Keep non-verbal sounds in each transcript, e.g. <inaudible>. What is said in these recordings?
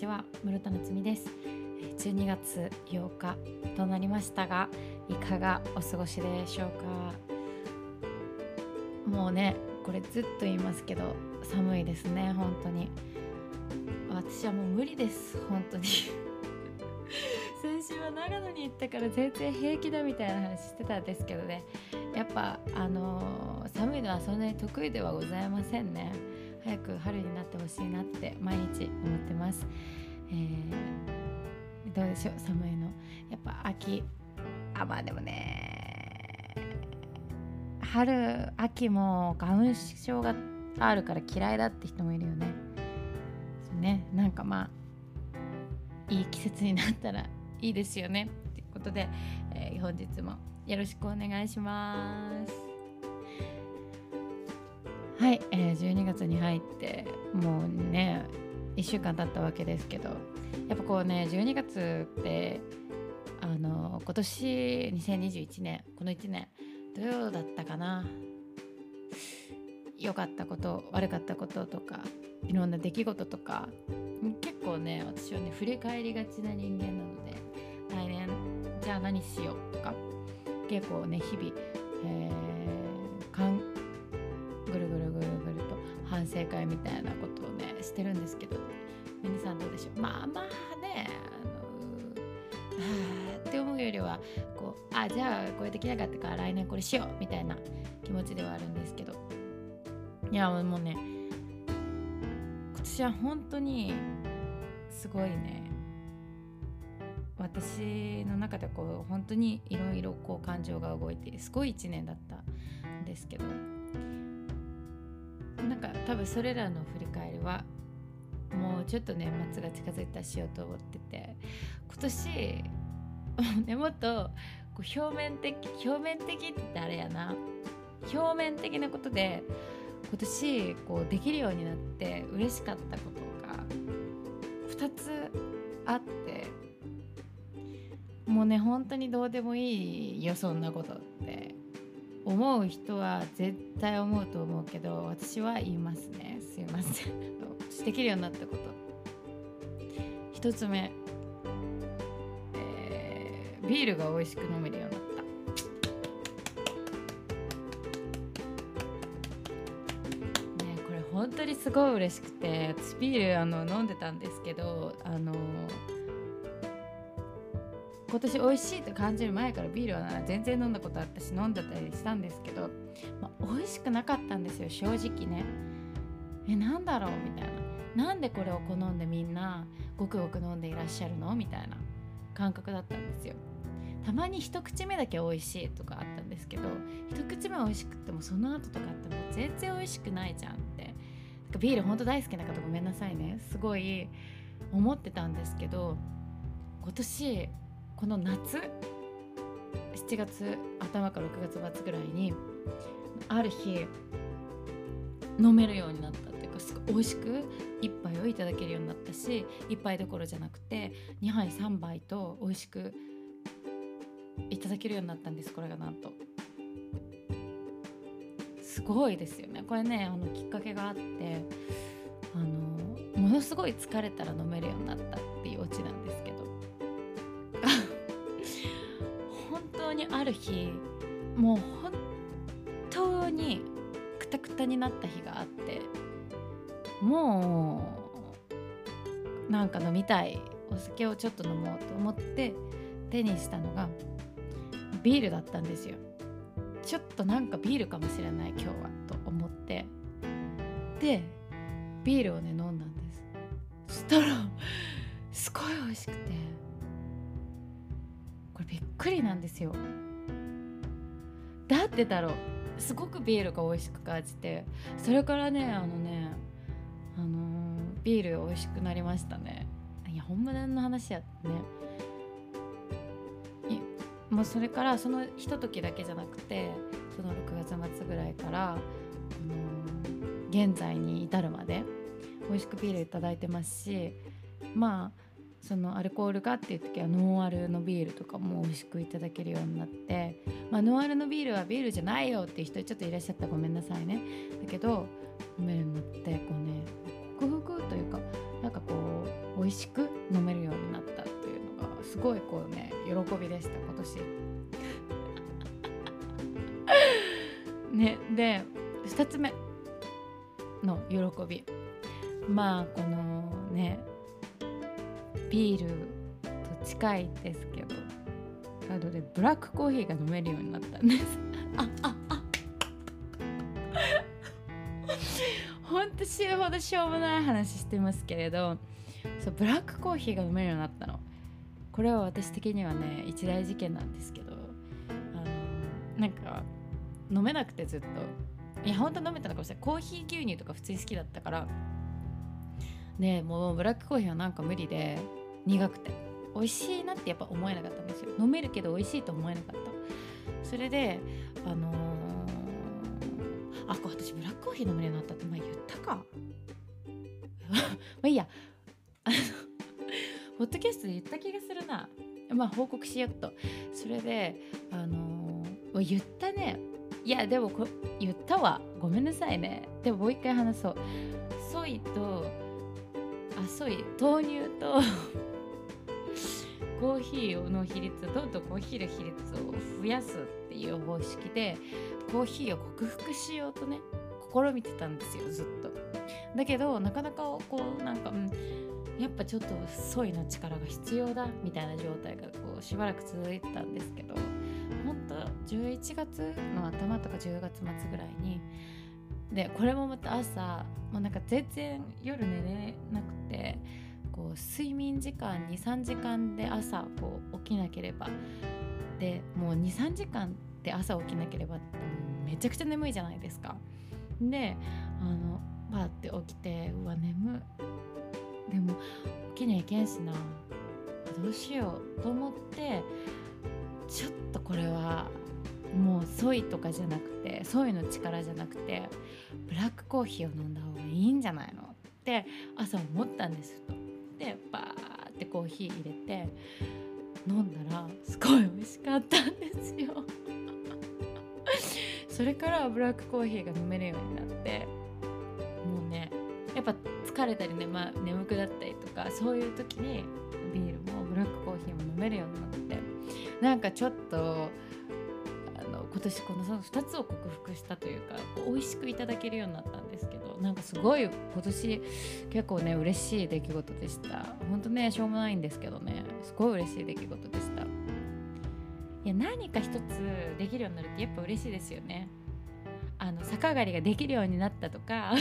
ちは室田夏実です。12月8日となりましたがいかがお過ごしでしょうか？もうねこれずっと言いますけど寒いですね本当に。私はもう無理です本当に。<laughs> 先週は長野に行ったから全然平気だみたいな話してたんですけどね。やっぱあのー、寒いのはそんなに得意ではございませんね。早く春になってほしいなって毎日思ってます、えー、どうでしょう？寒いのやっぱ秋。あまあでもね春秋も花粉症があるから嫌いだって人もいるよね。そうね。なんかまあいい季節になったらいいですよね。ということで、えー、本日もよろしくお願いします。はい、えー、12月に入ってもうね1週間経ったわけですけどやっぱこうね12月ってあの今年2021年この1年どうだったかな。良かったこと悪かったこととかいろんな出来事とか結構ね私はね振り返りがちな人間なので来年じゃあ何しようとか結構ね日々、えー、反省会みたいなことをねしてるんですけど皆さんどうでしょう？まあまあねあのあって思うよりはこうあじゃあこれできなかったから来年これしようみたいな気持ちではあるんですけど。いやもうね今年は本当にすごいね。私の中でこう本当にいろいろこう感情が動いてすごい1年だったんですけど。なんか多分それらの振り返りはもうちょっと年末が近づいたらしようと思ってて今年 <laughs> ねもっとこう表面的表面的ってあれやな。表面的なことで今年こうできるようになって嬉しかったことが2つあってもうね本当にどうでもいいよそんなことって。思う人は絶対思うと思うけど私は言いますね。すいません。<laughs> できるようになったこと。一つ目、えー、ビールが美味しく飲めるようになった。ねこれ本当にすごい嬉しくて私ビールあの飲んでたんですけどあの今年美味しいと感じる前からビールは全然飲んだことあったし飲んでたりしたんですけど、まあ、美味しくなかったんですよ正直ね。えなんだろう？みたいな。なんでこれを好んでみんなごくごく飲んでいらっしゃるの？みたいな感覚だったんですよ。たまに一口目だけ美味しいとかあったんですけど一口目美味しくってもその後とかってもう全然美味しくないじゃんって。ビールほんと大好きな方ごめんなさいね。すごい思ってたんですけど今年この夏7月頭から6月末ぐらいにある日飲めるようになったっていうかすごい美味しく1杯をいただけるようになったし1杯どころじゃなくて2杯3杯と美味しくいただけるようになったんですこれがなんと。すごいですよね。これねあのきっかけがあってあのものすごい疲れたら飲めるようになったっていうオチなんですけど。本当にある日もう本当にくたくたになった日があってもうなんか飲みたいお酒をちょっと飲もうと思って手にしたのがビールだったんですよ。ちょっとなんかビールかもしれない今日はと思って。でビールをね飲んだんです。そしたらすごい美味しくて。これびっくりなんですよ。だってだろう。すごくビールが美味しく感じて。それからねあのねあのー、ビール美味しくなりましたね。いや本物の話やね。もうそれからそのひとときだけじゃなくてその6月末ぐらいから、あのー、現在に至るまで美味しくビール頂いてますしまあそのアルコールがっていう時はノンアルのビールとかも美味しくいただけるようになって、まあ、ノンアルのビールはビールじゃないよっていう人ちょっといらっしゃったらごめんなさいね。だけど飲めるようになってこうね克服というかなんかこう美味しく飲めるようになったというのがすごいこうね喜びでした今年。<laughs> ねで2つ目の喜び。まあこのねビールと近いですけどあとでブラックコーヒーが飲めるようになったんです。あああほんと死ぬほどしょうもない話してますけれどそうブラックコーヒーが飲めるようになったの。これは私的にはね一大事件なんですけどあのなんか飲めなくてずっと。いやほんと飲めたのかもしれない。コーヒー牛乳とか普通に好きだったから。ねもうブラックコーヒーはなんか無理で苦くて。美味しいなってやっぱ思えなかったんですよ。飲めるけど美味しいと思えなかった。それであのー、あこ私ブラックコーヒー飲めるようになったって前言ったか。<laughs> まあいいや。あのポッドキャストで言った気がするな。まあ報告しよっと。それであのー、言ったね。いやでもこ言ったわ。ごめんなさいね。でももう一回話そう。ソイとあソイ豆乳とコーヒーの比率どんどんコーヒーの比率を増やすっていう方式でコーヒーを克服しようとね試みてたんですよずっと。だけどなかなかこうなんか、うん、やっぱちょっとソイの力が必要だみたいな状態がこうしばらく続いてたんですけど本当11月の頭とか10月末ぐらいにでこれもまた朝もうなんか全然夜寝れなくてこう睡眠時間23時間で朝こう起きなければでもう23時間で朝起きなければめちゃくちゃ眠いじゃないですか。であのバーって起きてうわ眠でも起きにゃいけんしなどうしようと思ってちょっとこれはもうソイとかじゃなくてソイの力じゃなくてブラックコーヒーを飲んだ方がいいんじゃないの？って朝思ったんですと。でバーってコーヒー入れて飲んだらすごい美味しかったんですよ。<laughs> それからブラックコーヒーが飲めるようになってもうねやっぱ疲れたりね、まあ、眠くなったりとかそういう時にビールもブラックコーヒーも飲めるようになってなんかちょっとあの今年この2つを克服したというか美味しくいただけるようになったんですけどなんかすごい今年結構ね嬉しい出来事でした。本当ねしょうもないんですけどね。すごい嬉しい出来事でした。いや何か一つできるようになるってやっぱ嬉しいですよね。あの逆上がりができるようになったとか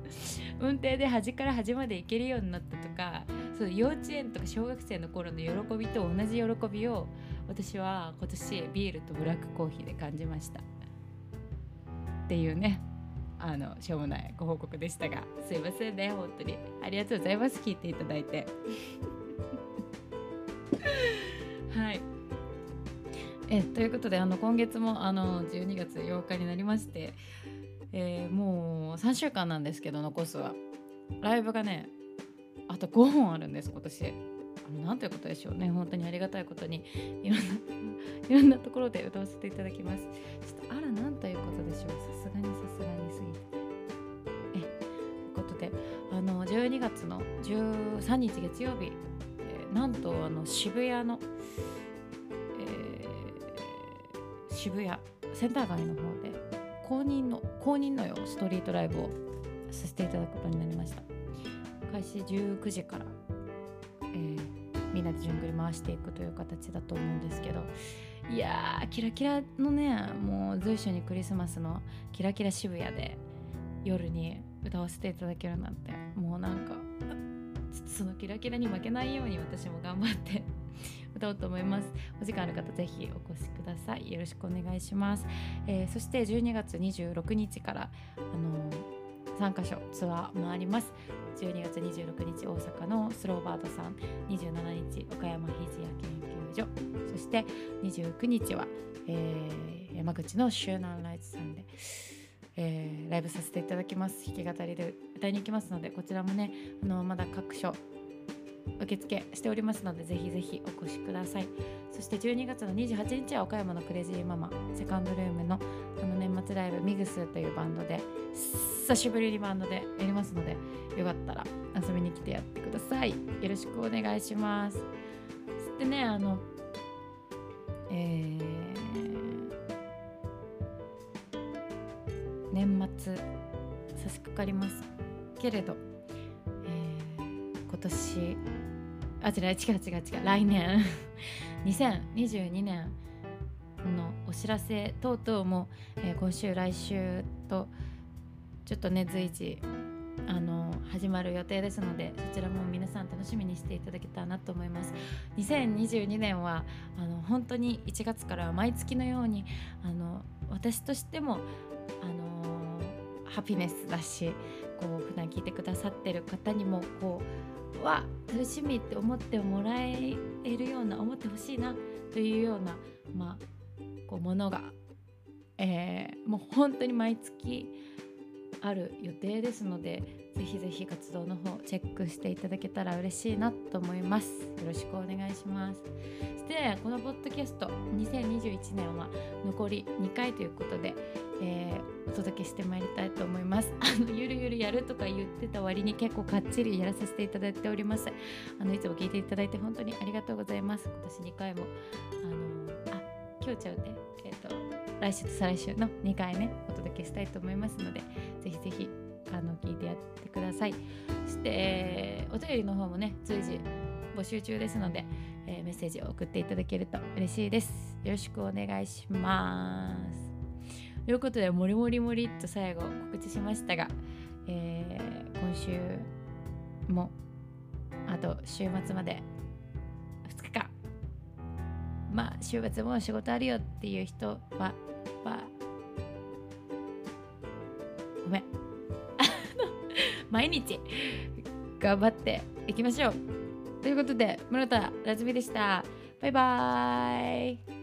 <laughs> 運転で端から端まで行けるようになったとかそう幼稚園とか小学生の頃の喜びと同じ喜びを私は今年ビールとブラックコーヒーで感じました。っていうね。あのしょうもないご報告でしたがすいませんね本当に。ありがとうございます。聞いていただいて。<laughs> はい。えということであの今月もあの12月8日になりまして、えー、もう3週間なんですけど残すは。ライブがねあと5本あるんです今年。あのなんということでしょうね。本当にありがたいことに。いろんな <laughs> いろんなところで歌わせていただきます。ちょっとあらなんということでしょう。さすがに12月の13日月曜日、えー、なんとあの渋谷の、えー、渋谷センター街の方で公認の公認のよストリートライブをさせていただくことになりました。開始19時からえー、みんなで順繰り回していくという形だと思うんですけど。いやーキラキラのねもう随所にクリスマスのキラキラ渋谷で夜に歌わせていただけるなんてもうなんかそのキラキラに負けないように私も頑張って <laughs> 歌おうと思います。お時間ある方ぜひお越しください。よろしくお願いします、えー、そして12月26日からあのー3カ所ツアー回ります。12月26日大阪のスローバードさん27日岡山ひじや研究所。そして29日は、えー、山口の周南ライツさんで、えー、ライブさせていただきます。弾き語りで歌いに行きますのでこちらもねあのまだ各所受付しておりますのでぜひぜひお越しください。そして12月の28日は岡山のクレイジーママセカンドルームのあの年末ライブミグスというバンドで久しぶりにバンドでやりますのでよかったら遊びに来てやってください。よろしくお願いします。そしてねあのえー、年末差し掛かりますけれど、えー、今年あ違う違う違う違う来年 <laughs> 2022年のお知らせ等々も、えー、今週来週とちょっとね随時あの始まる予定ですのでそちらも皆さん楽しみにしていただけたらなと思います。2022年はあの本当に1月から毎月のようにあの私としてもあのハピネスだしこう普段聞いてくださってる方にもこうわ楽しみって思ってもらえるような思ってほしいなというようなまあこうものが、えー、もう本当に毎月ある予定ですのでぜひぜひ活動の方チェックしていただけたら嬉しいなと思います。よろしくお願いします。そしてこのポッドキャスト2021年は残り2回ということで、えー、お届けしてまいりたいと思います。<laughs> あのゆるゆるやるとか言ってた割に結構かっちりやらさせていただいております。あのいつも聞いていただいて本当にありがとうございます。今年2回もあのあ今日ちゃうね、来週と再来週の2回ねお届けしたいと思いますのでぜひぜひあの聞いてやってくださいそして、えー、お便りの方もね随時募集中ですので、えー、メッセージを送っていただけると嬉しいですよろしくお願いします。ということでもりもりもりっと最後告知しましたが、えー、今週もあと週末まで2日間まあ週末も仕事あるよっていう人は、ぱ、ごめん。毎日頑張っていきましょう。ということで室田ラズミでした。バイバーイ。